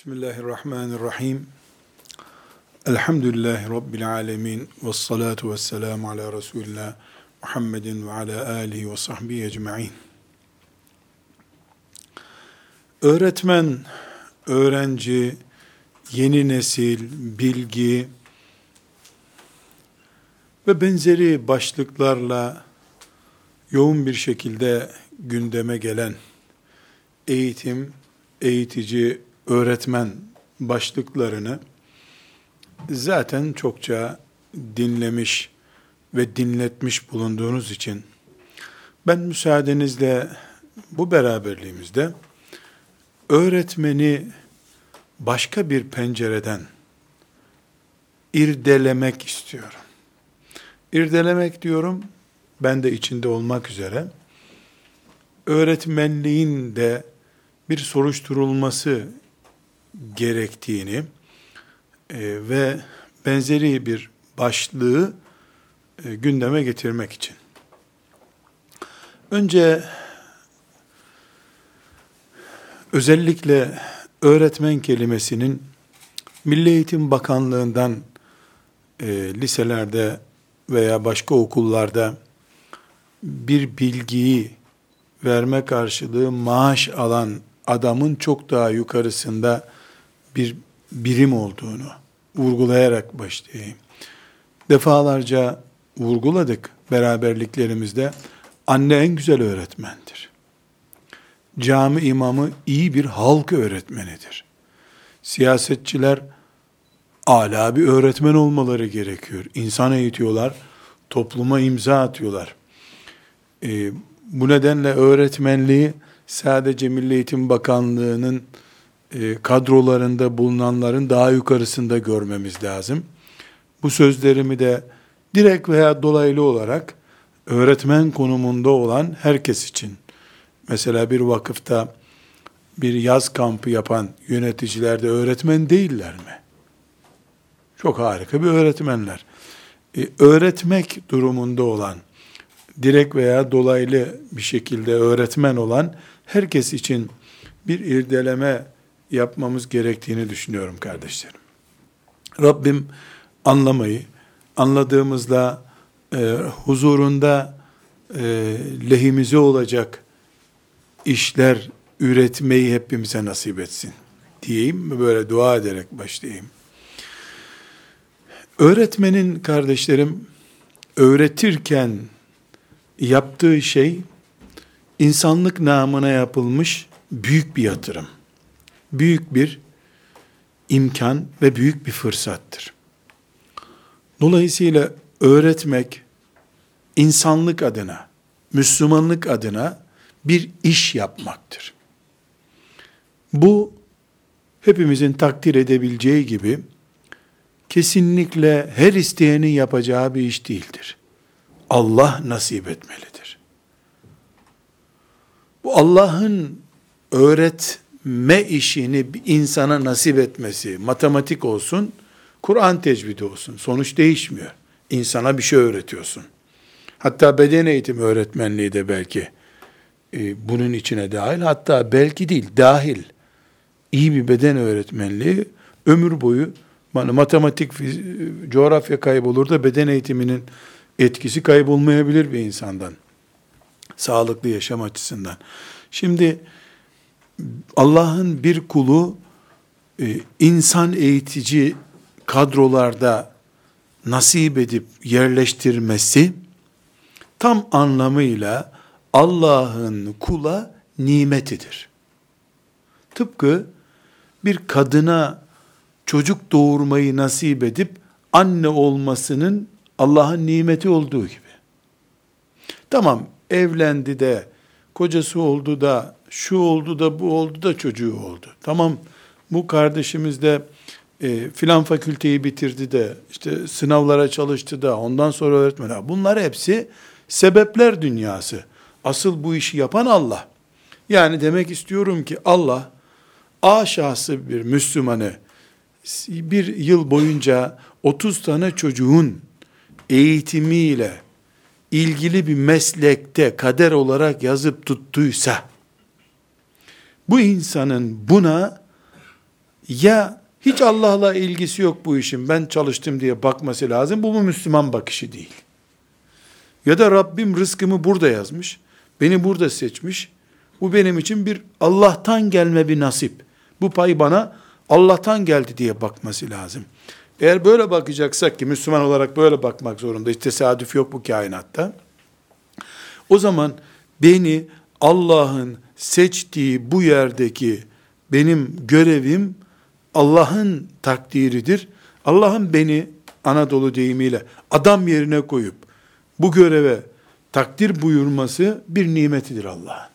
Bismillahirrahmanirrahim. Elhamdülillahi Rabbil alemin. Ve salatu ve selamu ala Resulillah Muhammedin ve ala alihi ve sahbihi ecma'in. Öğretmen, öğrenci, yeni nesil, bilgi ve benzeri başlıklarla yoğun bir şekilde gündeme gelen eğitim, eğitici, öğretmen başlıklarını zaten çokça dinlemiş ve dinletmiş bulunduğunuz için ben müsaadenizle bu beraberliğimizde öğretmeni başka bir pencereden irdelemek istiyorum. İrdelemek diyorum, ben de içinde olmak üzere, öğretmenliğin de bir soruşturulması gerektiğini e, ve benzeri bir başlığı e, gündeme getirmek için. Önce özellikle öğretmen kelimesinin Milli Eğitim Bakanlığı'ndan e, liselerde veya başka okullarda bir bilgiyi verme karşılığı maaş alan adamın çok daha yukarısında bir birim olduğunu vurgulayarak başlayayım. Defalarca vurguladık beraberliklerimizde. Anne en güzel öğretmendir. Cami imamı iyi bir halk öğretmenidir. Siyasetçiler ala bir öğretmen olmaları gerekiyor. İnsan eğitiyorlar, topluma imza atıyorlar. Ee, bu nedenle öğretmenliği sadece Milli Eğitim Bakanlığı'nın e, kadrolarında bulunanların daha yukarısında görmemiz lazım. Bu sözlerimi de direkt veya dolaylı olarak öğretmen konumunda olan herkes için, mesela bir vakıfta bir yaz kampı yapan yöneticiler de öğretmen değiller mi? Çok harika bir öğretmenler. Ee, öğretmek durumunda olan, direkt veya dolaylı bir şekilde öğretmen olan herkes için bir irdeleme yapmamız gerektiğini düşünüyorum kardeşlerim. Rabbim anlamayı, anladığımızda e, huzurunda e, lehimize olacak işler üretmeyi hepimize nasip etsin diyeyim böyle dua ederek başlayayım. Öğretmenin kardeşlerim öğretirken yaptığı şey insanlık namına yapılmış büyük bir yatırım. Büyük bir imkan ve büyük bir fırsattır. Dolayısıyla öğretmek insanlık adına, Müslümanlık adına bir iş yapmaktır. Bu hepimizin takdir edebileceği gibi kesinlikle her isteyenin yapacağı bir iş değildir. Allah nasip etmelidir. Bu Allah'ın öğretme işini insana nasip etmesi, matematik olsun, Kur'an tecvidi olsun. Sonuç değişmiyor. İnsana bir şey öğretiyorsun. Hatta beden eğitimi öğretmenliği de belki e, bunun içine dahil. Hatta belki değil, dahil. İyi bir beden öğretmenliği ömür boyu bana matematik, coğrafya kaybolur da beden eğitiminin etkisi kaybolmayabilir bir insandan. Sağlıklı yaşam açısından. Şimdi Allah'ın bir kulu e, insan eğitici kadrolarda nasip edip yerleştirmesi tam anlamıyla Allah'ın kula nimetidir. Tıpkı bir kadına çocuk doğurmayı nasip edip anne olmasının Allah'ın nimeti olduğu gibi. Tamam evlendi de kocası oldu da şu oldu da bu oldu da çocuğu oldu. Tamam bu kardeşimiz de e, filan fakülteyi bitirdi de işte sınavlara çalıştı da ondan sonra öğretmen. Bunlar hepsi sebepler dünyası. Asıl bu işi yapan Allah. Yani demek istiyorum ki Allah A şahsı bir Müslümanı bir yıl boyunca 30 tane çocuğun eğitimiyle ilgili bir meslekte kader olarak yazıp tuttuysa bu insanın buna ya hiç Allah'la ilgisi yok bu işin ben çalıştım diye bakması lazım. Bu mu Müslüman bakışı değil. Ya da Rabbim rızkımı burada yazmış. Beni burada seçmiş. Bu benim için bir Allah'tan gelme bir nasip. Bu pay bana Allah'tan geldi diye bakması lazım. Eğer böyle bakacaksak ki Müslüman olarak böyle bakmak zorunda. Hiç tesadüf yok bu kainatta. O zaman beni Allah'ın seçtiği bu yerdeki benim görevim Allah'ın takdiridir. Allah'ın beni Anadolu deyimiyle adam yerine koyup bu göreve takdir buyurması bir nimetidir Allah'ın.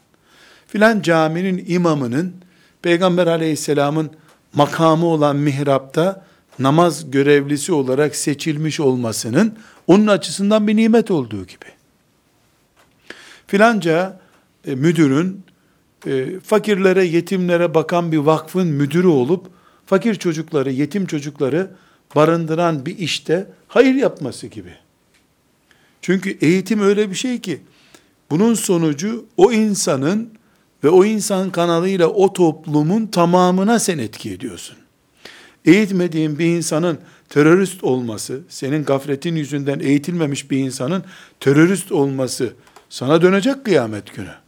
Filan caminin imamının Peygamber aleyhisselamın makamı olan mihrapta namaz görevlisi olarak seçilmiş olmasının onun açısından bir nimet olduğu gibi. Filanca e, müdürün e, fakirlere, yetimlere bakan bir vakfın müdürü olup fakir çocukları, yetim çocukları barındıran bir işte hayır yapması gibi. Çünkü eğitim öyle bir şey ki bunun sonucu o insanın ve o insan kanalıyla o toplumun tamamına sen etki ediyorsun. Eğitmediğin bir insanın terörist olması, senin gafletin yüzünden eğitilmemiş bir insanın terörist olması sana dönecek kıyamet günü.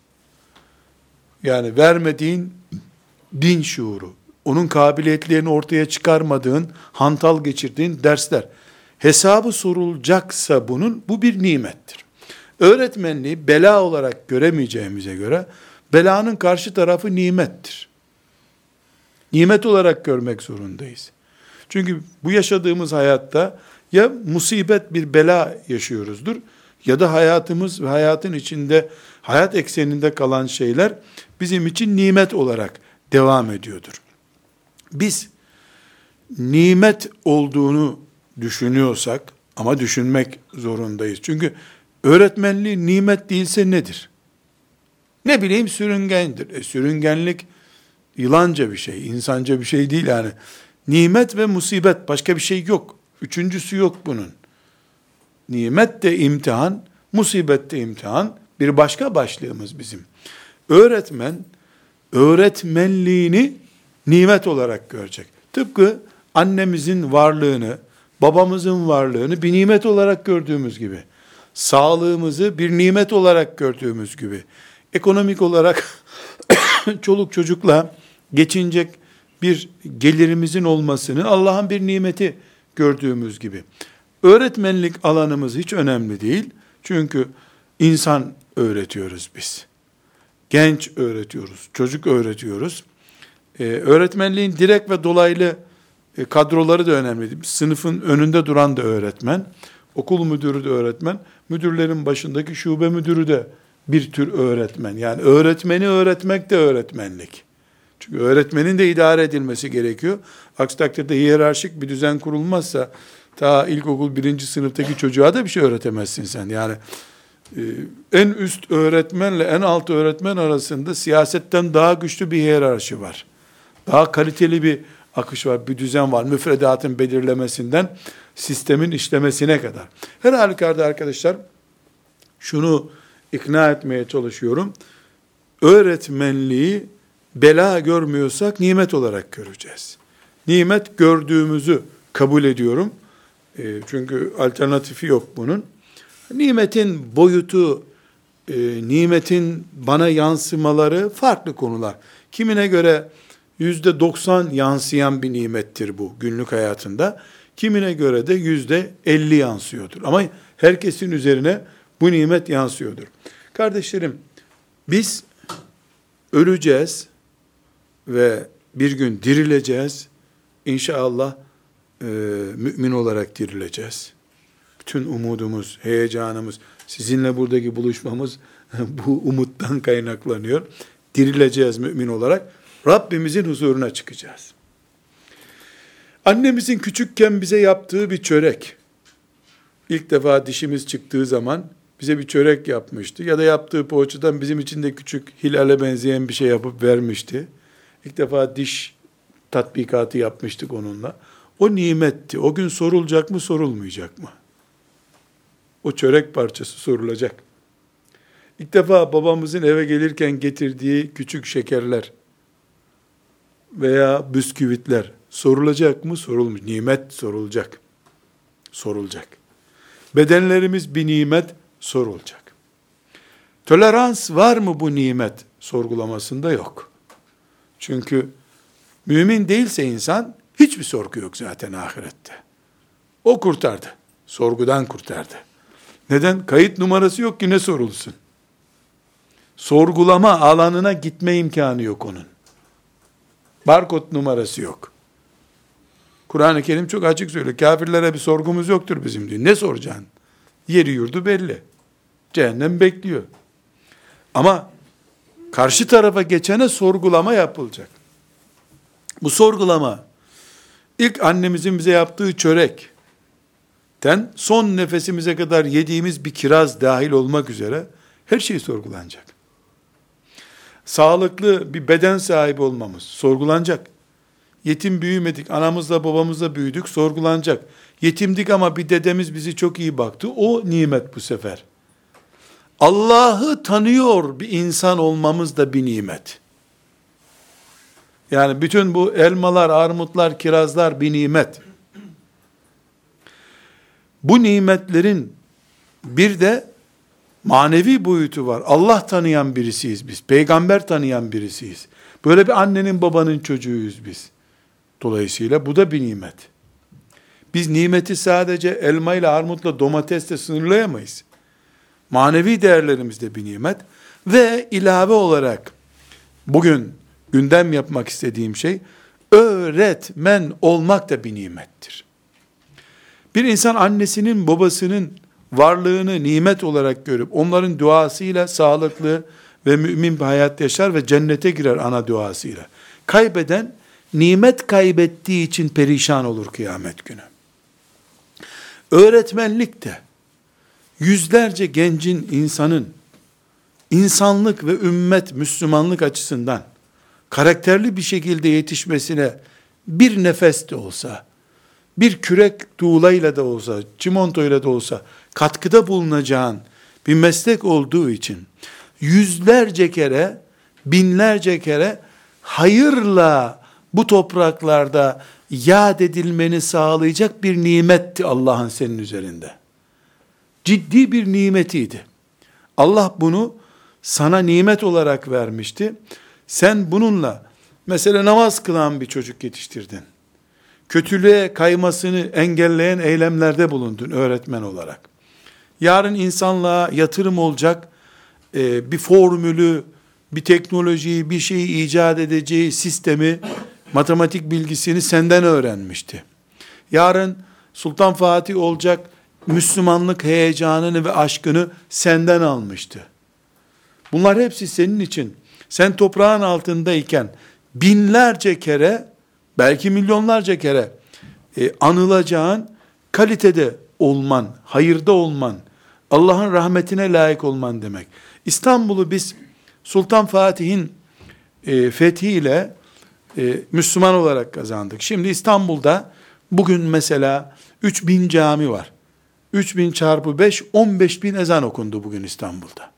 Yani vermediğin din şuuru, onun kabiliyetlerini ortaya çıkarmadığın, hantal geçirdiğin dersler. Hesabı sorulacaksa bunun, bu bir nimettir. Öğretmenliği bela olarak göremeyeceğimize göre, belanın karşı tarafı nimettir. Nimet olarak görmek zorundayız. Çünkü bu yaşadığımız hayatta ya musibet bir bela yaşıyoruzdur ya da hayatımız ve hayatın içinde hayat ekseninde kalan şeyler bizim için nimet olarak devam ediyordur. Biz nimet olduğunu düşünüyorsak ama düşünmek zorundayız. Çünkü öğretmenliği nimet değilse nedir? Ne bileyim sürüngendir. E, sürüngenlik yılanca bir şey, insanca bir şey değil yani. Nimet ve musibet başka bir şey yok. Üçüncüsü yok bunun. Nimet de imtihan, musibet de imtihan. Bir başka başlığımız bizim. Öğretmen, öğretmenliğini nimet olarak görecek. Tıpkı annemizin varlığını, babamızın varlığını bir nimet olarak gördüğümüz gibi, sağlığımızı bir nimet olarak gördüğümüz gibi, ekonomik olarak çoluk çocukla geçinecek bir gelirimizin olmasını Allah'ın bir nimeti gördüğümüz gibi. Öğretmenlik alanımız hiç önemli değil. Çünkü insan öğretiyoruz biz. Genç öğretiyoruz, çocuk öğretiyoruz. Ee, öğretmenliğin direkt ve dolaylı e, kadroları da önemli. Sınıfın önünde duran da öğretmen, okul müdürü de öğretmen, müdürlerin başındaki şube müdürü de bir tür öğretmen. Yani öğretmeni öğretmek de öğretmenlik. Çünkü öğretmenin de idare edilmesi gerekiyor. Aksi takdirde hiyerarşik bir düzen kurulmazsa ta ilkokul birinci sınıftaki çocuğa da bir şey öğretemezsin sen. Yani e, en üst öğretmenle en alt öğretmen arasında siyasetten daha güçlü bir hiyerarşi var. Daha kaliteli bir akış var, bir düzen var. Müfredatın belirlemesinden sistemin işlemesine kadar. Her halükarda arkadaşlar şunu ikna etmeye çalışıyorum. Öğretmenliği bela görmüyorsak nimet olarak göreceğiz. Nimet gördüğümüzü kabul ediyorum. E, çünkü alternatifi yok bunun. Nimetin boyutu, e, nimetin bana yansımaları farklı konular. Kimine göre yüzde doksan yansıyan bir nimettir bu günlük hayatında. Kimine göre de yüzde elli yansıyordur. Ama herkesin üzerine bu nimet yansıyordur. Kardeşlerim, biz öleceğiz ve bir gün dirileceğiz. İnşallah e, mümin olarak dirileceğiz. Bütün umudumuz, heyecanımız, sizinle buradaki buluşmamız bu umuttan kaynaklanıyor. Dirileceğiz mümin olarak. Rabbimizin huzuruna çıkacağız. Annemizin küçükken bize yaptığı bir çörek. İlk defa dişimiz çıktığı zaman bize bir çörek yapmıştı. Ya da yaptığı poğaçadan bizim için de küçük hilale benzeyen bir şey yapıp vermişti. İlk defa diş tatbikatı yapmıştık onunla. O nimetti. O gün sorulacak mı, sorulmayacak mı? O çörek parçası sorulacak. İlk defa babamızın eve gelirken getirdiği küçük şekerler veya bisküvitler sorulacak mı? Sorulmuş. Nimet sorulacak. Sorulacak. Bedenlerimiz bir nimet sorulacak. Tolerans var mı bu nimet sorgulamasında yok. Çünkü mümin değilse insan hiçbir sorgu yok zaten ahirette. O kurtardı. Sorgudan kurtardı. Neden? Kayıt numarası yok ki ne sorulsun? Sorgulama alanına gitme imkanı yok onun. Barkod numarası yok. Kur'an-ı Kerim çok açık söylüyor. Kafirlere bir sorgumuz yoktur bizim diyor. Ne soracaksın? Yeri yurdu belli. Cehennem bekliyor. Ama karşı tarafa geçene sorgulama yapılacak. Bu sorgulama ilk annemizin bize yaptığı çörek ten son nefesimize kadar yediğimiz bir kiraz dahil olmak üzere her şey sorgulanacak. Sağlıklı bir beden sahibi olmamız sorgulanacak. Yetim büyümedik, anamızla babamızla büyüdük, sorgulanacak. Yetimdik ama bir dedemiz bizi çok iyi baktı. O nimet bu sefer. Allah'ı tanıyor bir insan olmamız da bir nimet. Yani bütün bu elmalar, armutlar, kirazlar bir nimet. Bu nimetlerin bir de manevi boyutu var. Allah tanıyan birisiyiz biz. Peygamber tanıyan birisiyiz. Böyle bir annenin babanın çocuğuyuz biz. Dolayısıyla bu da bir nimet. Biz nimeti sadece elma ile armutla domatesle sınırlayamayız. Manevi değerlerimiz de bir nimet. Ve ilave olarak bugün gündem yapmak istediğim şey öğretmen olmak da bir nimettir. Bir insan annesinin babasının varlığını nimet olarak görüp onların duasıyla sağlıklı ve mümin bir hayat yaşar ve cennete girer ana duasıyla. Kaybeden nimet kaybettiği için perişan olur kıyamet günü. Öğretmenlik de yüzlerce gencin insanın insanlık ve ümmet Müslümanlık açısından karakterli bir şekilde yetişmesine bir nefes de olsa, bir kürek tuğlayla da olsa, çimentoyla da olsa katkıda bulunacağın bir meslek olduğu için yüzlerce kere, binlerce kere hayırla bu topraklarda yad edilmeni sağlayacak bir nimetti Allah'ın senin üzerinde. Ciddi bir nimetiydi. Allah bunu sana nimet olarak vermişti. Sen bununla mesela namaz kılan bir çocuk yetiştirdin. Kötülüğe kaymasını engelleyen eylemlerde bulundun öğretmen olarak. Yarın insanlığa yatırım olacak e, bir formülü, bir teknolojiyi, bir şeyi icat edeceği sistemi, matematik bilgisini senden öğrenmişti. Yarın Sultan Fatih olacak Müslümanlık heyecanını ve aşkını senden almıştı. Bunlar hepsi senin için. Sen toprağın altındayken binlerce kere, belki milyonlarca kere e, anılacağın kalitede olman, hayırda olman, Allah'ın rahmetine layık olman demek. İstanbul'u biz Sultan Fatih'in e, fethiyle e, Müslüman olarak kazandık. Şimdi İstanbul'da bugün mesela 3000 cami var. 3000 çarpı 5, 15 bin ezan okundu bugün İstanbul'da.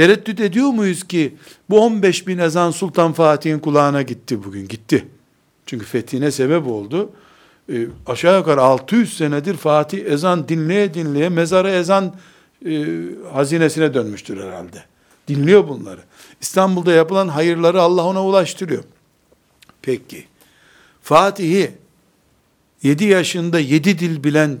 Tereddüt ediyor muyuz ki bu 15 bin ezan Sultan Fatih'in kulağına gitti bugün? Gitti. Çünkü fethine sebep oldu. E, aşağı yukarı 600 senedir Fatih ezan dinleye dinleye mezara ezan e, hazinesine dönmüştür herhalde. Dinliyor bunları. İstanbul'da yapılan hayırları Allah ona ulaştırıyor. Peki. Fatih'i 7 yaşında 7 dil bilen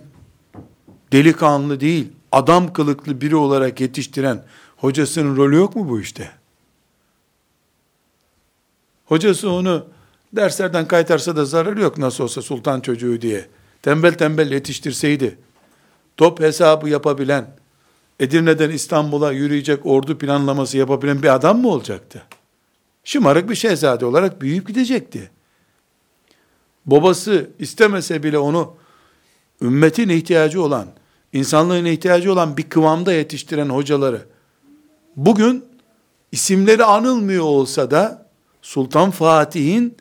delikanlı değil, adam kılıklı biri olarak yetiştiren hocasının rolü yok mu bu işte? Hocası onu derslerden kaytarsa da zararı yok nasıl olsa sultan çocuğu diye. Tembel tembel yetiştirseydi, top hesabı yapabilen, Edirne'den İstanbul'a yürüyecek ordu planlaması yapabilen bir adam mı olacaktı? Şımarık bir şehzade olarak büyüyüp gidecekti. Babası istemese bile onu ümmetin ihtiyacı olan, insanlığın ihtiyacı olan bir kıvamda yetiştiren hocaları, bugün isimleri anılmıyor olsa da, Sultan Fatih'in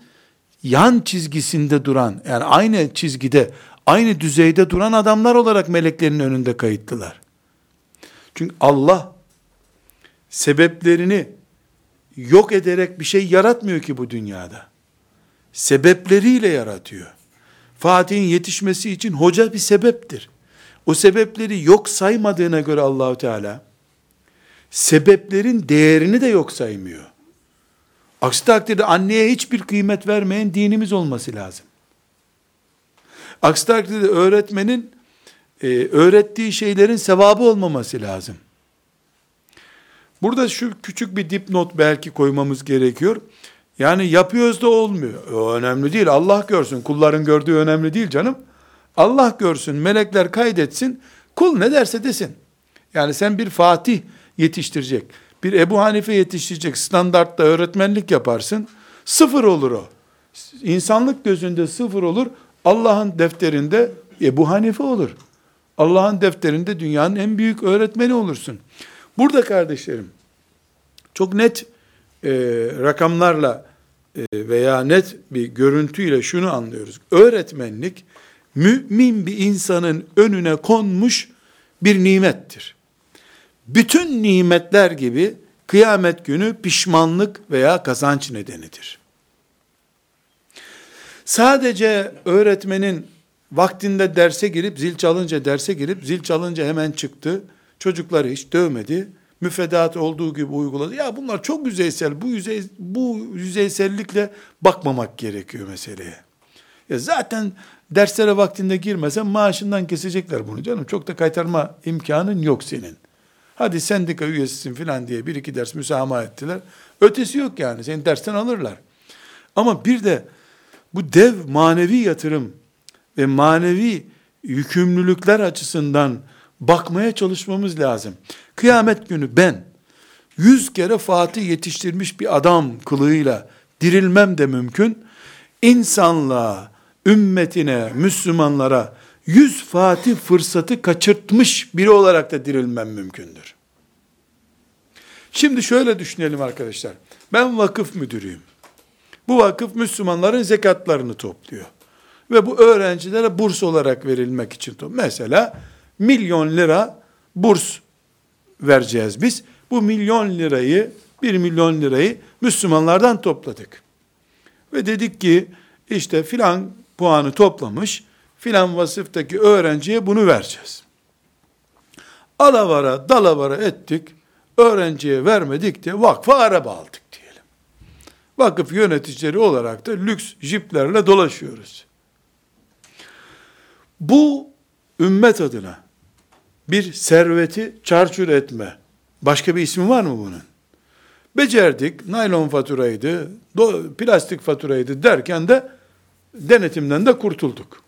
yan çizgisinde duran, yani aynı çizgide, aynı düzeyde duran adamlar olarak meleklerin önünde kayıtlılar. Çünkü Allah sebeplerini yok ederek bir şey yaratmıyor ki bu dünyada. sebepleriyle yaratıyor. Fatih'in yetişmesi için hoca bir sebeptir. O sebepleri yok saymadığına göre Allahu Teala sebeplerin değerini de yok saymıyor. Aksi takdirde anneye hiçbir kıymet vermeyen dinimiz olması lazım. Aksi takdirde öğretmenin e, öğrettiği şeylerin sevabı olmaması lazım. Burada şu küçük bir dipnot belki koymamız gerekiyor. Yani yapıyoruz da olmuyor. O önemli değil. Allah görsün. Kulların gördüğü önemli değil canım. Allah görsün. Melekler kaydetsin. Kul ne derse desin. Yani sen bir Fatih yetiştirecek. Bir Ebu Hanife yetiştirecek. Standartta öğretmenlik yaparsın. Sıfır olur o. İnsanlık gözünde sıfır olur. Allah'ın defterinde Ebu Hanife olur. Allah'ın defterinde dünyanın en büyük öğretmeni olursun. Burada kardeşlerim, çok net e, rakamlarla e, veya net bir görüntüyle şunu anlıyoruz. Öğretmenlik, mümin bir insanın önüne konmuş bir nimettir. Bütün nimetler gibi kıyamet günü pişmanlık veya kazanç nedenidir. Sadece öğretmenin vaktinde derse girip zil çalınca derse girip zil çalınca hemen çıktı. Çocukları hiç dövmedi. Müfredat olduğu gibi uyguladı. Ya bunlar çok yüzeysel. Bu yüzey bu yüzeysellikle bakmamak gerekiyor meseleye. Ya zaten derslere vaktinde girmesen maaşından kesecekler bunu canım. Çok da kaytarma imkanın yok senin. Hadi sendika üyesisin filan diye bir iki ders müsamaha ettiler. Ötesi yok yani. Seni dersten alırlar. Ama bir de bu dev manevi yatırım ve manevi yükümlülükler açısından bakmaya çalışmamız lazım. Kıyamet günü ben yüz kere Fatih yetiştirmiş bir adam kılığıyla dirilmem de mümkün. İnsanlığa, ümmetine, Müslümanlara yüz Fatih fırsatı kaçırtmış biri olarak da dirilmem mümkündür. Şimdi şöyle düşünelim arkadaşlar. Ben vakıf müdürüyüm. Bu vakıf Müslümanların zekatlarını topluyor. Ve bu öğrencilere burs olarak verilmek için topluyor. Mesela milyon lira burs vereceğiz biz. Bu milyon lirayı, bir milyon lirayı Müslümanlardan topladık. Ve dedik ki işte filan puanı toplamış, filan vasıftaki öğrenciye bunu vereceğiz. Alavara, dalavara ettik, öğrenciye vermedik de vakfa araba aldık diyelim. Vakıf yöneticileri olarak da lüks jiplerle dolaşıyoruz. Bu ümmet adına bir serveti çarçur etme. Başka bir ismi var mı bunun? Becerdik, naylon faturaydı, plastik faturaydı derken de denetimden de kurtulduk.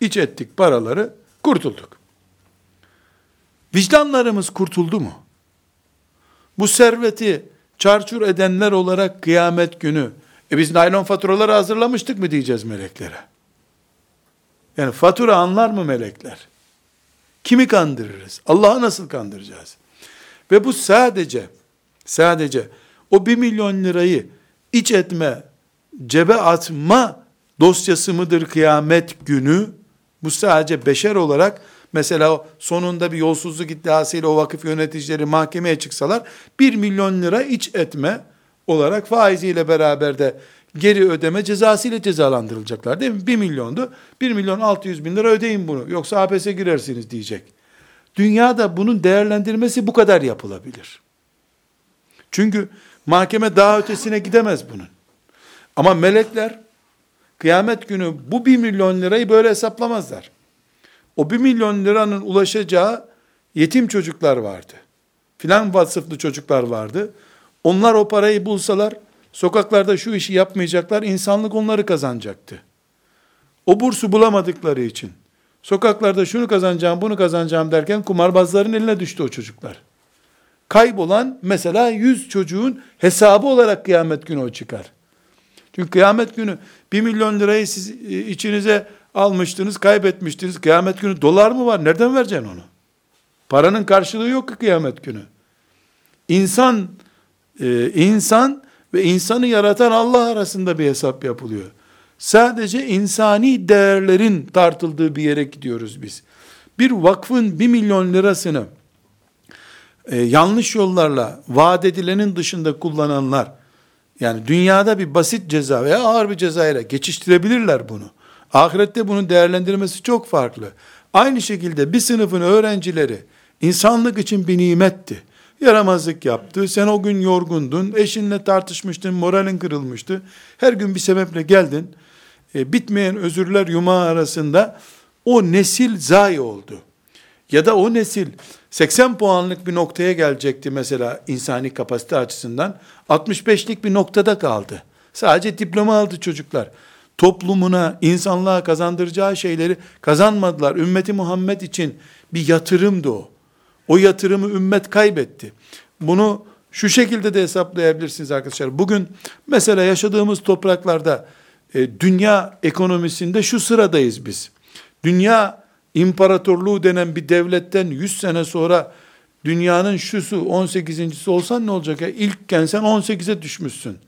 İç ettik paraları, kurtulduk. Vicdanlarımız kurtuldu mu? Bu serveti çarçur edenler olarak kıyamet günü, e biz naylon faturaları hazırlamıştık mı diyeceğiz meleklere? Yani fatura anlar mı melekler? Kimi kandırırız? Allah'ı nasıl kandıracağız? Ve bu sadece, sadece o bir milyon lirayı iç etme, cebe atma dosyası mıdır kıyamet günü? Bu sadece beşer olarak mesela sonunda bir yolsuzluk iddiasıyla o vakıf yöneticileri mahkemeye çıksalar bir milyon lira iç etme olarak faiziyle beraber de geri ödeme cezası ile cezalandırılacaklar değil mi? 1 milyondu. 1 milyon 600 bin lira ödeyin bunu. Yoksa hapese girersiniz diyecek. Dünyada bunun değerlendirmesi bu kadar yapılabilir. Çünkü mahkeme daha ötesine gidemez bunun. Ama melekler kıyamet günü bu 1 milyon lirayı böyle hesaplamazlar. O 1 milyon liranın ulaşacağı yetim çocuklar vardı. Filan vasıflı çocuklar vardı. Onlar o parayı bulsalar Sokaklarda şu işi yapmayacaklar, insanlık onları kazanacaktı. O bursu bulamadıkları için, sokaklarda şunu kazanacağım, bunu kazanacağım derken kumarbazların eline düştü o çocuklar. Kaybolan mesela yüz çocuğun hesabı olarak kıyamet günü o çıkar. Çünkü kıyamet günü bir milyon lirayı siz e, içinize almıştınız, kaybetmiştiniz. Kıyamet günü dolar mı var? Nereden vereceksin onu? Paranın karşılığı yok ki kıyamet günü. İnsan, e, insan ve insanı yaratan Allah arasında bir hesap yapılıyor. Sadece insani değerlerin tartıldığı bir yere gidiyoruz biz. Bir vakfın bir milyon lirasını e, yanlış yollarla vaat edilenin dışında kullananlar Yani dünyada bir basit ceza veya ağır bir cezayla geçiştirebilirler bunu. Ahirette bunun değerlendirmesi çok farklı. Aynı şekilde bir sınıfın öğrencileri insanlık için bir nimetti. Yaramazlık yaptı. Sen o gün yorgundun. Eşinle tartışmıştın. Moralin kırılmıştı. Her gün bir sebeple geldin. E, bitmeyen özürler yumağı arasında o nesil zayi oldu. Ya da o nesil 80 puanlık bir noktaya gelecekti mesela insani kapasite açısından. 65'lik bir noktada kaldı. Sadece diploma aldı çocuklar. Toplumuna, insanlığa kazandıracağı şeyleri kazanmadılar. Ümmeti Muhammed için bir yatırımdı o. O yatırımı ümmet kaybetti. Bunu şu şekilde de hesaplayabilirsiniz arkadaşlar. Bugün mesela yaşadığımız topraklarda e, dünya ekonomisinde şu sıradayız biz. Dünya imparatorluğu denen bir devletten 100 sene sonra dünyanın şusu 18.si olsan ne olacak ya? İlkken sen 18'e düşmüşsün.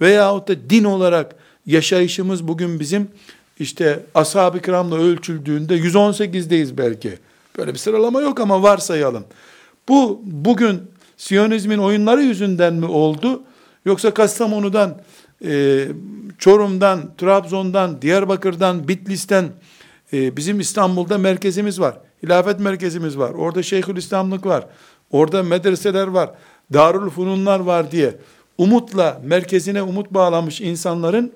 Veyahut da din olarak yaşayışımız bugün bizim işte ashab-ı kiramla ölçüldüğünde 118'deyiz belki. Böyle bir sıralama yok ama varsayalım. Bu bugün Siyonizmin oyunları yüzünden mi oldu? Yoksa Kastamonu'dan, e, Çorum'dan, Trabzon'dan, Diyarbakır'dan, Bitlis'ten e, bizim İstanbul'da merkezimiz var. Hilafet merkezimiz var. Orada Şeyhülislamlık var. Orada medreseler var. Darül Fununlar var diye umutla merkezine umut bağlamış insanların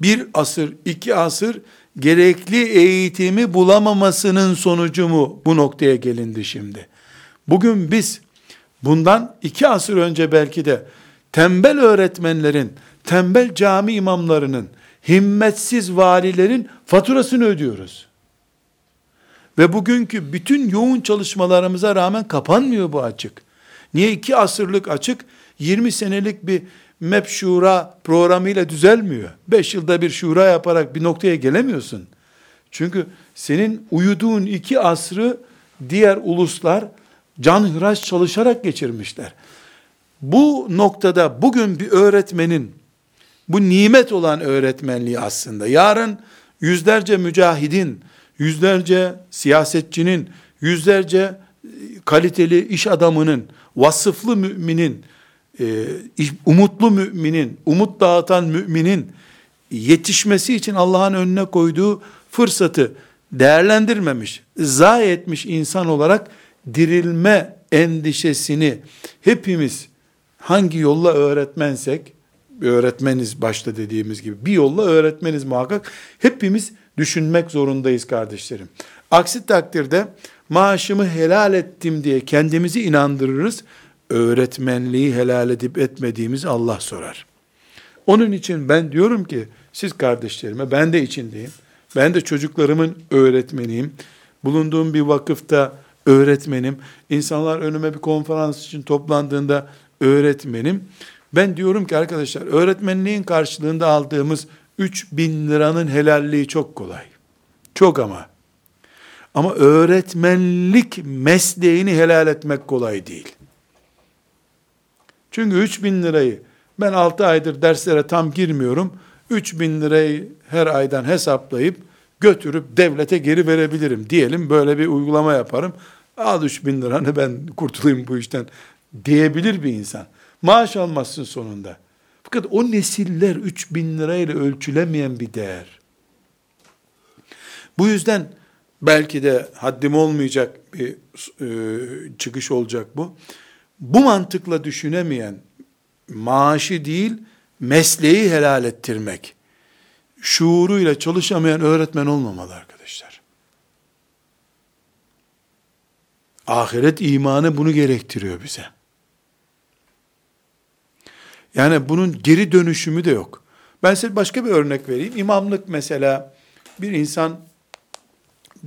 bir asır, iki asır gerekli eğitimi bulamamasının sonucu mu bu noktaya gelindi şimdi? Bugün biz bundan iki asır önce belki de tembel öğretmenlerin, tembel cami imamlarının, himmetsiz valilerin faturasını ödüyoruz. Ve bugünkü bütün yoğun çalışmalarımıza rağmen kapanmıyor bu açık. Niye iki asırlık açık 20 senelik bir MEP şura programıyla düzelmiyor. 5 yılda bir şura yaparak bir noktaya gelemiyorsun. Çünkü senin uyuduğun iki asrı diğer uluslar canhıraş çalışarak geçirmişler. Bu noktada bugün bir öğretmenin bu nimet olan öğretmenliği aslında yarın yüzlerce mücahidin, yüzlerce siyasetçinin, yüzlerce kaliteli iş adamının, vasıflı müminin e, umutlu müminin, umut dağıtan müminin yetişmesi için Allah'ın önüne koyduğu fırsatı değerlendirmemiş, zayi etmiş insan olarak dirilme endişesini hepimiz hangi yolla öğretmensek, öğretmeniz başta dediğimiz gibi bir yolla öğretmeniz muhakkak hepimiz düşünmek zorundayız kardeşlerim. Aksi takdirde maaşımı helal ettim diye kendimizi inandırırız öğretmenliği helal edip etmediğimiz Allah sorar. Onun için ben diyorum ki siz kardeşlerime ben de içindeyim. Ben de çocuklarımın öğretmeniyim. Bulunduğum bir vakıfta öğretmenim. İnsanlar önüme bir konferans için toplandığında öğretmenim. Ben diyorum ki arkadaşlar öğretmenliğin karşılığında aldığımız 3 bin liranın helalliği çok kolay. Çok ama. Ama öğretmenlik mesleğini helal etmek kolay değil. Çünkü 3 bin lirayı ben 6 aydır derslere tam girmiyorum. 3 bin lirayı her aydan hesaplayıp götürüp devlete geri verebilirim. Diyelim böyle bir uygulama yaparım. Al 3 bin liranı ben kurtulayım bu işten diyebilir bir insan. Maaş almazsın sonunda. Fakat o nesiller 3 bin lirayla ölçülemeyen bir değer. Bu yüzden belki de haddim olmayacak bir e, çıkış olacak bu bu mantıkla düşünemeyen, maaşı değil, mesleği helal ettirmek, şuuruyla çalışamayan öğretmen olmamalı arkadaşlar. Ahiret imanı bunu gerektiriyor bize. Yani bunun geri dönüşümü de yok. Ben size başka bir örnek vereyim. İmamlık mesela bir insan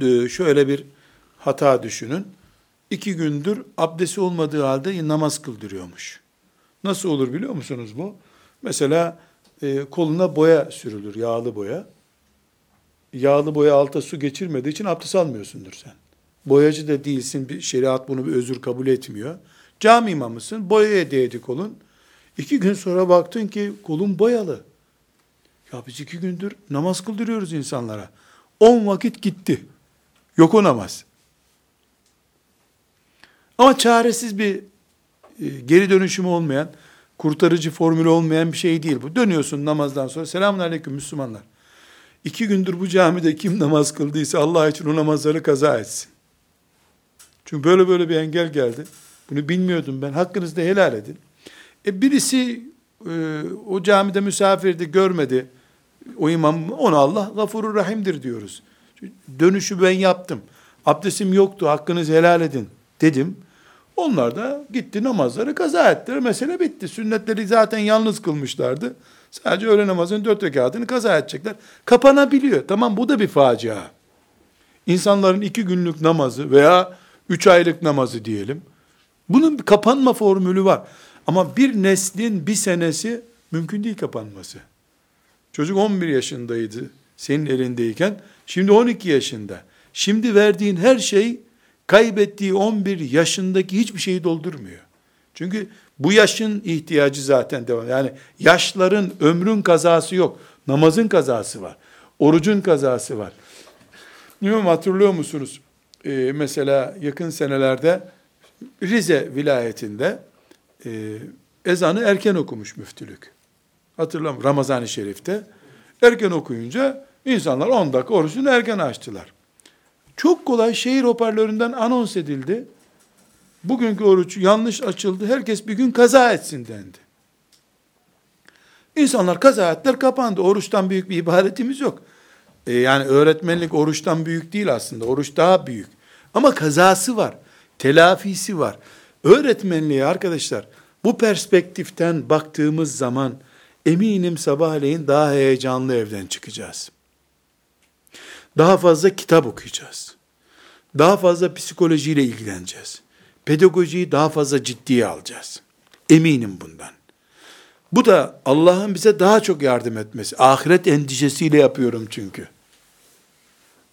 e, şöyle bir hata düşünün iki gündür abdesti olmadığı halde namaz kıldırıyormuş. Nasıl olur biliyor musunuz bu? Mesela e, koluna boya sürülür, yağlı boya. Yağlı boya alta su geçirmediği için abdest almıyorsundur sen. Boyacı da değilsin, bir şeriat bunu bir özür kabul etmiyor. Cami imamısın, boyaya değdi kolun. İki gün sonra baktın ki kolun boyalı. Ya biz iki gündür namaz kıldırıyoruz insanlara. On vakit gitti. Yok o namaz. Ama çaresiz bir e, geri dönüşümü olmayan, kurtarıcı formülü olmayan bir şey değil bu. Dönüyorsun namazdan sonra selamun aleyküm Müslümanlar. İki gündür bu camide kim namaz kıldıysa Allah için o namazları kaza etsin. Çünkü böyle böyle bir engel geldi. Bunu bilmiyordum ben. Hakkınızda helal edin. E birisi e, o camide misafirdi görmedi. O imam ona Allah gafurur rahimdir diyoruz. Dönüşü ben yaptım. Abdestim yoktu hakkınızı helal edin dedim. Onlar da gitti namazları kaza ettiler. Mesele bitti. Sünnetleri zaten yalnız kılmışlardı. Sadece öğle namazının dört rekatını kaza edecekler. Kapanabiliyor. Tamam bu da bir facia. İnsanların iki günlük namazı veya üç aylık namazı diyelim. Bunun bir kapanma formülü var. Ama bir neslin bir senesi mümkün değil kapanması. Çocuk 11 yaşındaydı senin elindeyken. Şimdi 12 yaşında. Şimdi verdiğin her şey kaybettiği 11 yaşındaki hiçbir şeyi doldurmuyor. Çünkü bu yaşın ihtiyacı zaten devam. Yani yaşların ömrün kazası yok. Namazın kazası var. Orucun kazası var. Bilmiyorum hatırlıyor musunuz? Ee, mesela yakın senelerde Rize vilayetinde e, ezanı erken okumuş müftülük. Hatırlamıyorum Ramazan-ı Şerif'te. Erken okuyunca insanlar 10 dakika orucunu erken açtılar. Çok kolay şehir hoparlöründen anons edildi. Bugünkü oruç yanlış açıldı. Herkes bir gün kaza etsin dendi. İnsanlar kaza ettiler kapandı. Oruçtan büyük bir ibadetimiz yok. E yani öğretmenlik oruçtan büyük değil aslında. Oruç daha büyük. Ama kazası var. Telafisi var. Öğretmenliğe arkadaşlar bu perspektiften baktığımız zaman eminim sabahleyin daha heyecanlı evden çıkacağız. Daha fazla kitap okuyacağız. Daha fazla psikolojiyle ilgileneceğiz. Pedagojiyi daha fazla ciddiye alacağız. Eminim bundan. Bu da Allah'ın bize daha çok yardım etmesi. Ahiret endişesiyle yapıyorum çünkü.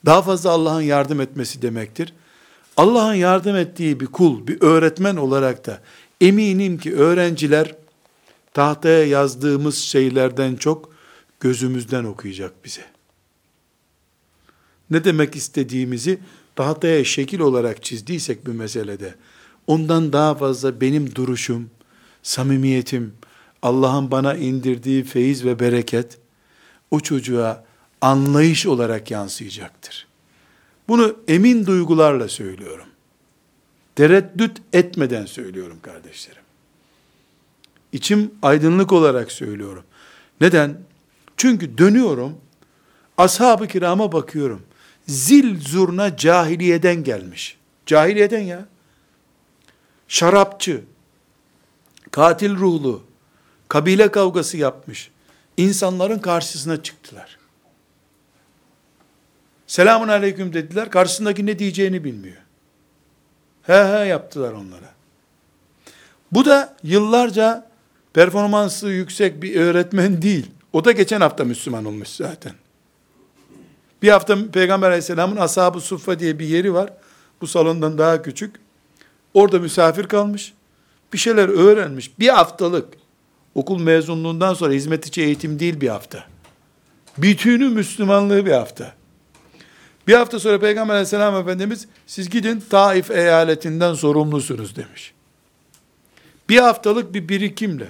Daha fazla Allah'ın yardım etmesi demektir. Allah'ın yardım ettiği bir kul, bir öğretmen olarak da eminim ki öğrenciler tahtaya yazdığımız şeylerden çok gözümüzden okuyacak bize. Ne demek istediğimizi tahtaya şekil olarak çizdiysek bir meselede, ondan daha fazla benim duruşum, samimiyetim, Allah'ın bana indirdiği feyiz ve bereket, o çocuğa anlayış olarak yansıyacaktır. Bunu emin duygularla söylüyorum. Tereddüt etmeden söylüyorum kardeşlerim. İçim aydınlık olarak söylüyorum. Neden? Çünkü dönüyorum, ashab-ı kirama bakıyorum. Zil zurna cahiliyeden gelmiş. Cahiliyeden ya. Şarapçı, katil ruhlu, kabile kavgası yapmış. İnsanların karşısına çıktılar. Selamun aleyküm dediler. Karşısındaki ne diyeceğini bilmiyor. He he yaptılar onlara. Bu da yıllarca performansı yüksek bir öğretmen değil. O da geçen hafta Müslüman olmuş zaten. Bir hafta Peygamber aleyhisselamın ashab-ı suffa diye bir yeri var. Bu salondan daha küçük. Orada misafir kalmış. Bir şeyler öğrenmiş. Bir haftalık. Okul mezunluğundan sonra hizmet içi eğitim değil bir hafta. Bütünü Müslümanlığı bir hafta. Bir hafta sonra Peygamber aleyhisselam efendimiz siz gidin Taif eyaletinden sorumlusunuz demiş. Bir haftalık bir birikimle.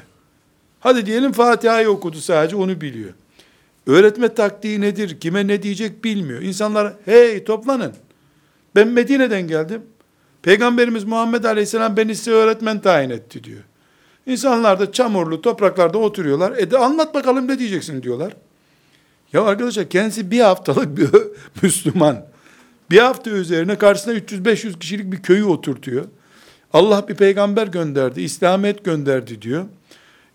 Hadi diyelim Fatiha'yı okudu sadece onu biliyor. Öğretme taktiği nedir, kime ne diyecek bilmiyor. İnsanlar hey toplanın. Ben Medine'den geldim. Peygamberimiz Muhammed Aleyhisselam beni size öğretmen tayin etti diyor. İnsanlar da çamurlu topraklarda oturuyorlar. E de anlat bakalım ne diyeceksin diyorlar. Ya arkadaşlar kendisi bir haftalık bir Müslüman. Bir hafta üzerine karşısına 300-500 kişilik bir köyü oturtuyor. Allah bir peygamber gönderdi, İslamiyet gönderdi diyor.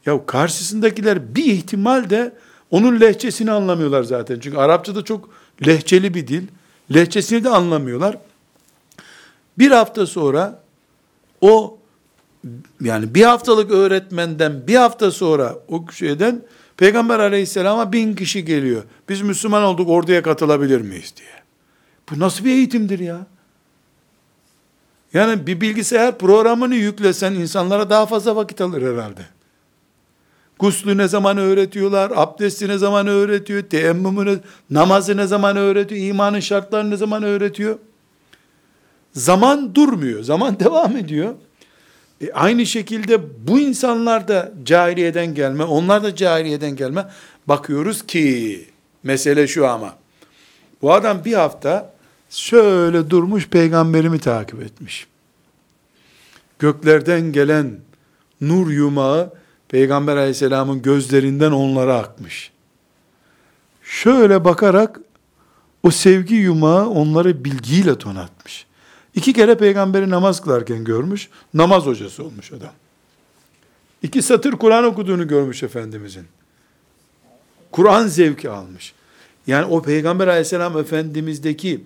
Ya karşısındakiler bir ihtimal de onun lehçesini anlamıyorlar zaten. Çünkü Arapçada çok lehçeli bir dil. Lehçesini de anlamıyorlar. Bir hafta sonra o yani bir haftalık öğretmenden bir hafta sonra o şeyden Peygamber aleyhisselama bin kişi geliyor. Biz Müslüman olduk orduya katılabilir miyiz diye. Bu nasıl bir eğitimdir ya? Yani bir bilgisayar programını yüklesen insanlara daha fazla vakit alır herhalde. Guslü ne zaman öğretiyorlar, abdesti ne zaman öğretiyor, teyemmümü namazı ne zaman öğretiyor, imanın şartlarını ne zaman öğretiyor. Zaman durmuyor, zaman devam ediyor. E, aynı şekilde bu insanlar da cahiliyeden gelme, onlar da cahiliyeden gelme. Bakıyoruz ki mesele şu ama. Bu adam bir hafta şöyle durmuş peygamberimi takip etmiş. Göklerden gelen nur yumağı peygamber aleyhisselamın gözlerinden onlara akmış. Şöyle bakarak o sevgi yumağı onları bilgiyle donatmış. İki kere peygamberi namaz kılarken görmüş, namaz hocası olmuş adam. İki satır Kur'an okuduğunu görmüş Efendimizin. Kur'an zevki almış. Yani o Peygamber aleyhisselam Efendimiz'deki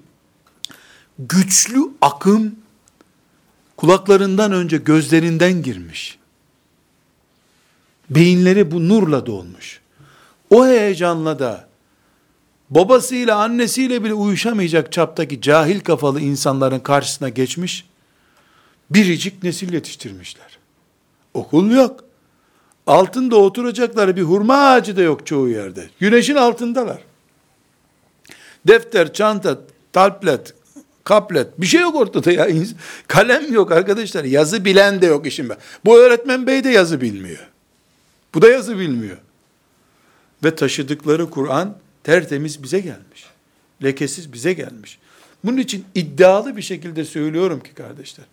güçlü akım kulaklarından önce gözlerinden girmiş. Beyinleri bu nurla dolmuş. O heyecanla da babasıyla annesiyle bile uyuşamayacak çaptaki cahil kafalı insanların karşısına geçmiş, biricik nesil yetiştirmişler. Okul yok. Altında oturacakları bir hurma ağacı da yok çoğu yerde. Güneşin altındalar. Defter, çanta, talplet, kaplet bir şey yok ortada ya. Kalem yok arkadaşlar. Yazı bilen de yok işin. Bu öğretmen bey de yazı bilmiyor. Bu da yazı bilmiyor. Ve taşıdıkları Kur'an tertemiz bize gelmiş. Lekesiz bize gelmiş. Bunun için iddialı bir şekilde söylüyorum ki kardeşler.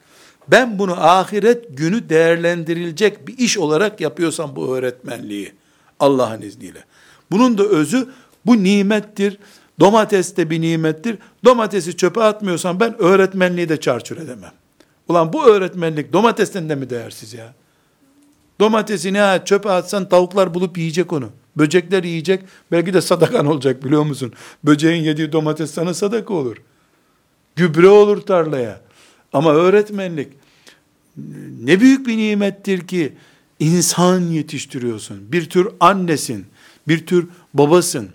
Ben bunu ahiret günü değerlendirilecek bir iş olarak yapıyorsam bu öğretmenliği Allah'ın izniyle. Bunun da özü bu nimettir. Domates de bir nimettir. Domatesi çöpe atmıyorsan ben öğretmenliği de çarçur edemem. Ulan bu öğretmenlik domatesten de mi değersiz ya? Domatesi ne çöpe atsan tavuklar bulup yiyecek onu. Böcekler yiyecek. Belki de sadakan olacak biliyor musun? Böceğin yediği domates sana sadaka olur. Gübre olur tarlaya. Ama öğretmenlik ne büyük bir nimettir ki insan yetiştiriyorsun. Bir tür annesin, bir tür babasın.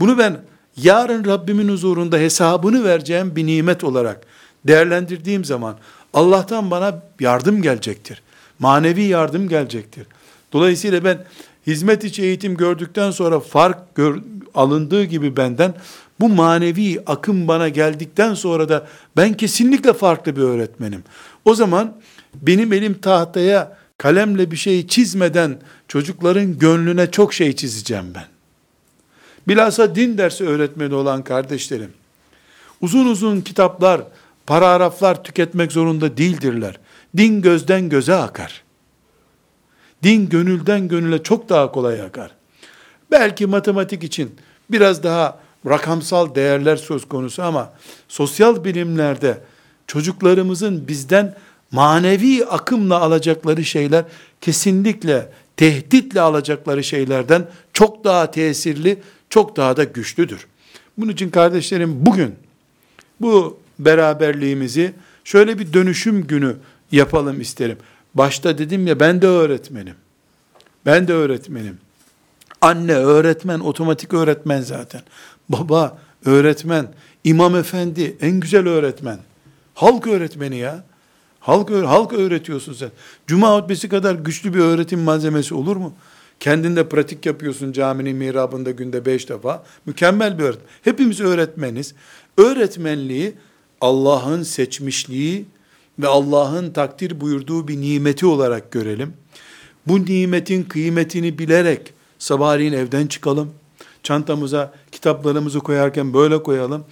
Bunu ben yarın Rabbimin huzurunda hesabını vereceğim bir nimet olarak değerlendirdiğim zaman Allah'tan bana yardım gelecektir. Manevi yardım gelecektir. Dolayısıyla ben hizmet içi eğitim gördükten sonra fark gör, alındığı gibi benden bu manevi akım bana geldikten sonra da ben kesinlikle farklı bir öğretmenim. O zaman benim elim tahtaya kalemle bir şey çizmeden çocukların gönlüne çok şey çizeceğim ben. Bilhassa din dersi öğretmeni olan kardeşlerim, uzun uzun kitaplar, paragraflar tüketmek zorunda değildirler. Din gözden göze akar. Din gönülden gönüle çok daha kolay akar. Belki matematik için biraz daha rakamsal değerler söz konusu ama sosyal bilimlerde çocuklarımızın bizden manevi akımla alacakları şeyler kesinlikle tehditle alacakları şeylerden çok daha tesirli, çok daha da güçlüdür. Bunun için kardeşlerim bugün bu beraberliğimizi şöyle bir dönüşüm günü yapalım isterim. Başta dedim ya ben de öğretmenim. Ben de öğretmenim. Anne öğretmen, otomatik öğretmen zaten. Baba öğretmen, imam efendi en güzel öğretmen. Halk öğretmeni ya. Halk, halk öğretiyorsun sen. Cuma hutbesi kadar güçlü bir öğretim malzemesi olur mu? Kendinde pratik yapıyorsun caminin mihrabında günde beş defa. Mükemmel bir öğretmen. Hepimiz öğretmeniz. Öğretmenliği Allah'ın seçmişliği ve Allah'ın takdir buyurduğu bir nimeti olarak görelim. Bu nimetin kıymetini bilerek sabahleyin evden çıkalım. Çantamıza kitaplarımızı koyarken böyle koyalım.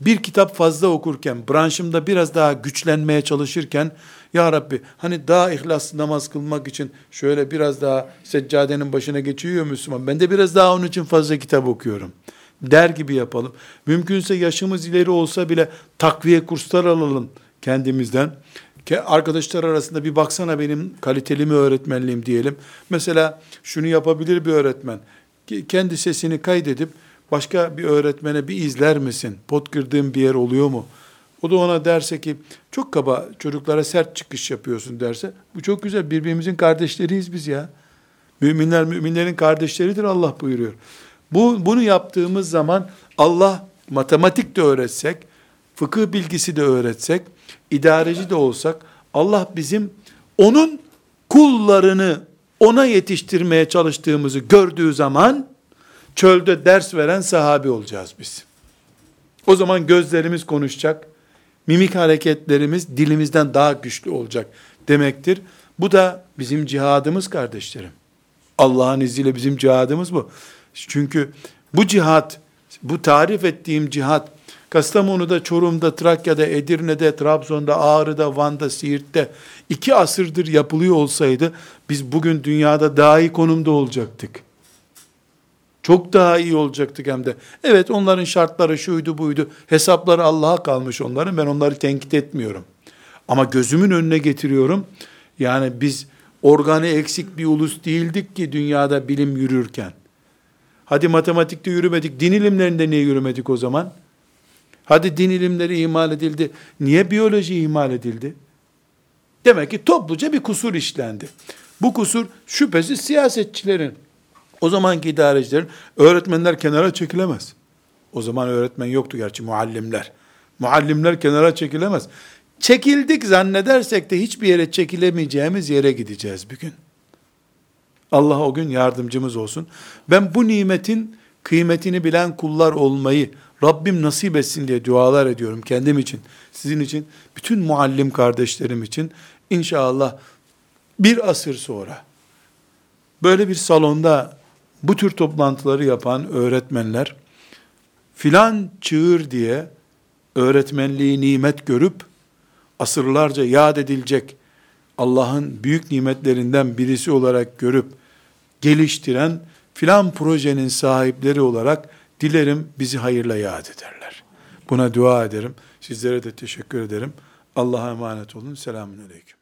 Bir kitap fazla okurken, branşımda biraz daha güçlenmeye çalışırken, Ya Rabbi hani daha ihlaslı namaz kılmak için şöyle biraz daha seccadenin başına geçiyor Müslüman. Ben de biraz daha onun için fazla kitap okuyorum. Der gibi yapalım. Mümkünse yaşımız ileri olsa bile takviye kurslar alalım kendimizden. Arkadaşlar arasında bir baksana benim kaliteli mi öğretmenliğim diyelim. Mesela şunu yapabilir bir öğretmen. Kendi sesini kaydedip başka bir öğretmene bir izler misin? Pot kırdığın bir yer oluyor mu? O da ona derse ki çok kaba çocuklara sert çıkış yapıyorsun derse bu çok güzel birbirimizin kardeşleriyiz biz ya. Müminler müminlerin kardeşleridir Allah buyuruyor. Bu bunu yaptığımız zaman Allah matematik de öğretsek, fıkıh bilgisi de öğretsek, idareci de olsak Allah bizim onun kullarını ona yetiştirmeye çalıştığımızı gördüğü zaman çölde ders veren sahabi olacağız biz. O zaman gözlerimiz konuşacak, mimik hareketlerimiz dilimizden daha güçlü olacak demektir. Bu da bizim cihadımız kardeşlerim. Allah'ın izniyle bizim cihadımız bu. Çünkü bu cihat, bu tarif ettiğim cihat, Kastamonu'da, Çorum'da, Trakya'da, Edirne'de, Trabzon'da, Ağrı'da, Van'da, Siirt'te iki asırdır yapılıyor olsaydı biz bugün dünyada daha iyi konumda olacaktık. Çok daha iyi olacaktık hem de. Evet onların şartları şuydu buydu. Hesapları Allah'a kalmış onların. Ben onları tenkit etmiyorum. Ama gözümün önüne getiriyorum. Yani biz organı eksik bir ulus değildik ki dünyada bilim yürürken. Hadi matematikte yürümedik. Din ilimlerinde niye yürümedik o zaman? Hadi din ilimleri ihmal edildi. Niye biyoloji ihmal edildi? Demek ki topluca bir kusur işlendi. Bu kusur şüphesiz siyasetçilerin, o zamanki idarecilerin, öğretmenler kenara çekilemez. O zaman öğretmen yoktu gerçi muallimler. Muallimler kenara çekilemez. Çekildik zannedersek de hiçbir yere çekilemeyeceğimiz yere gideceğiz bir gün. Allah o gün yardımcımız olsun. Ben bu nimetin kıymetini bilen kullar olmayı Rabbim nasip etsin diye dualar ediyorum kendim için, sizin için, bütün muallim kardeşlerim için. İnşallah bir asır sonra böyle bir salonda bu tür toplantıları yapan öğretmenler filan çığır diye öğretmenliği nimet görüp asırlarca yad edilecek Allah'ın büyük nimetlerinden birisi olarak görüp geliştiren filan projenin sahipleri olarak dilerim bizi hayırla yad ederler. Buna dua ederim. Sizlere de teşekkür ederim. Allah'a emanet olun. Selamun Aleyküm.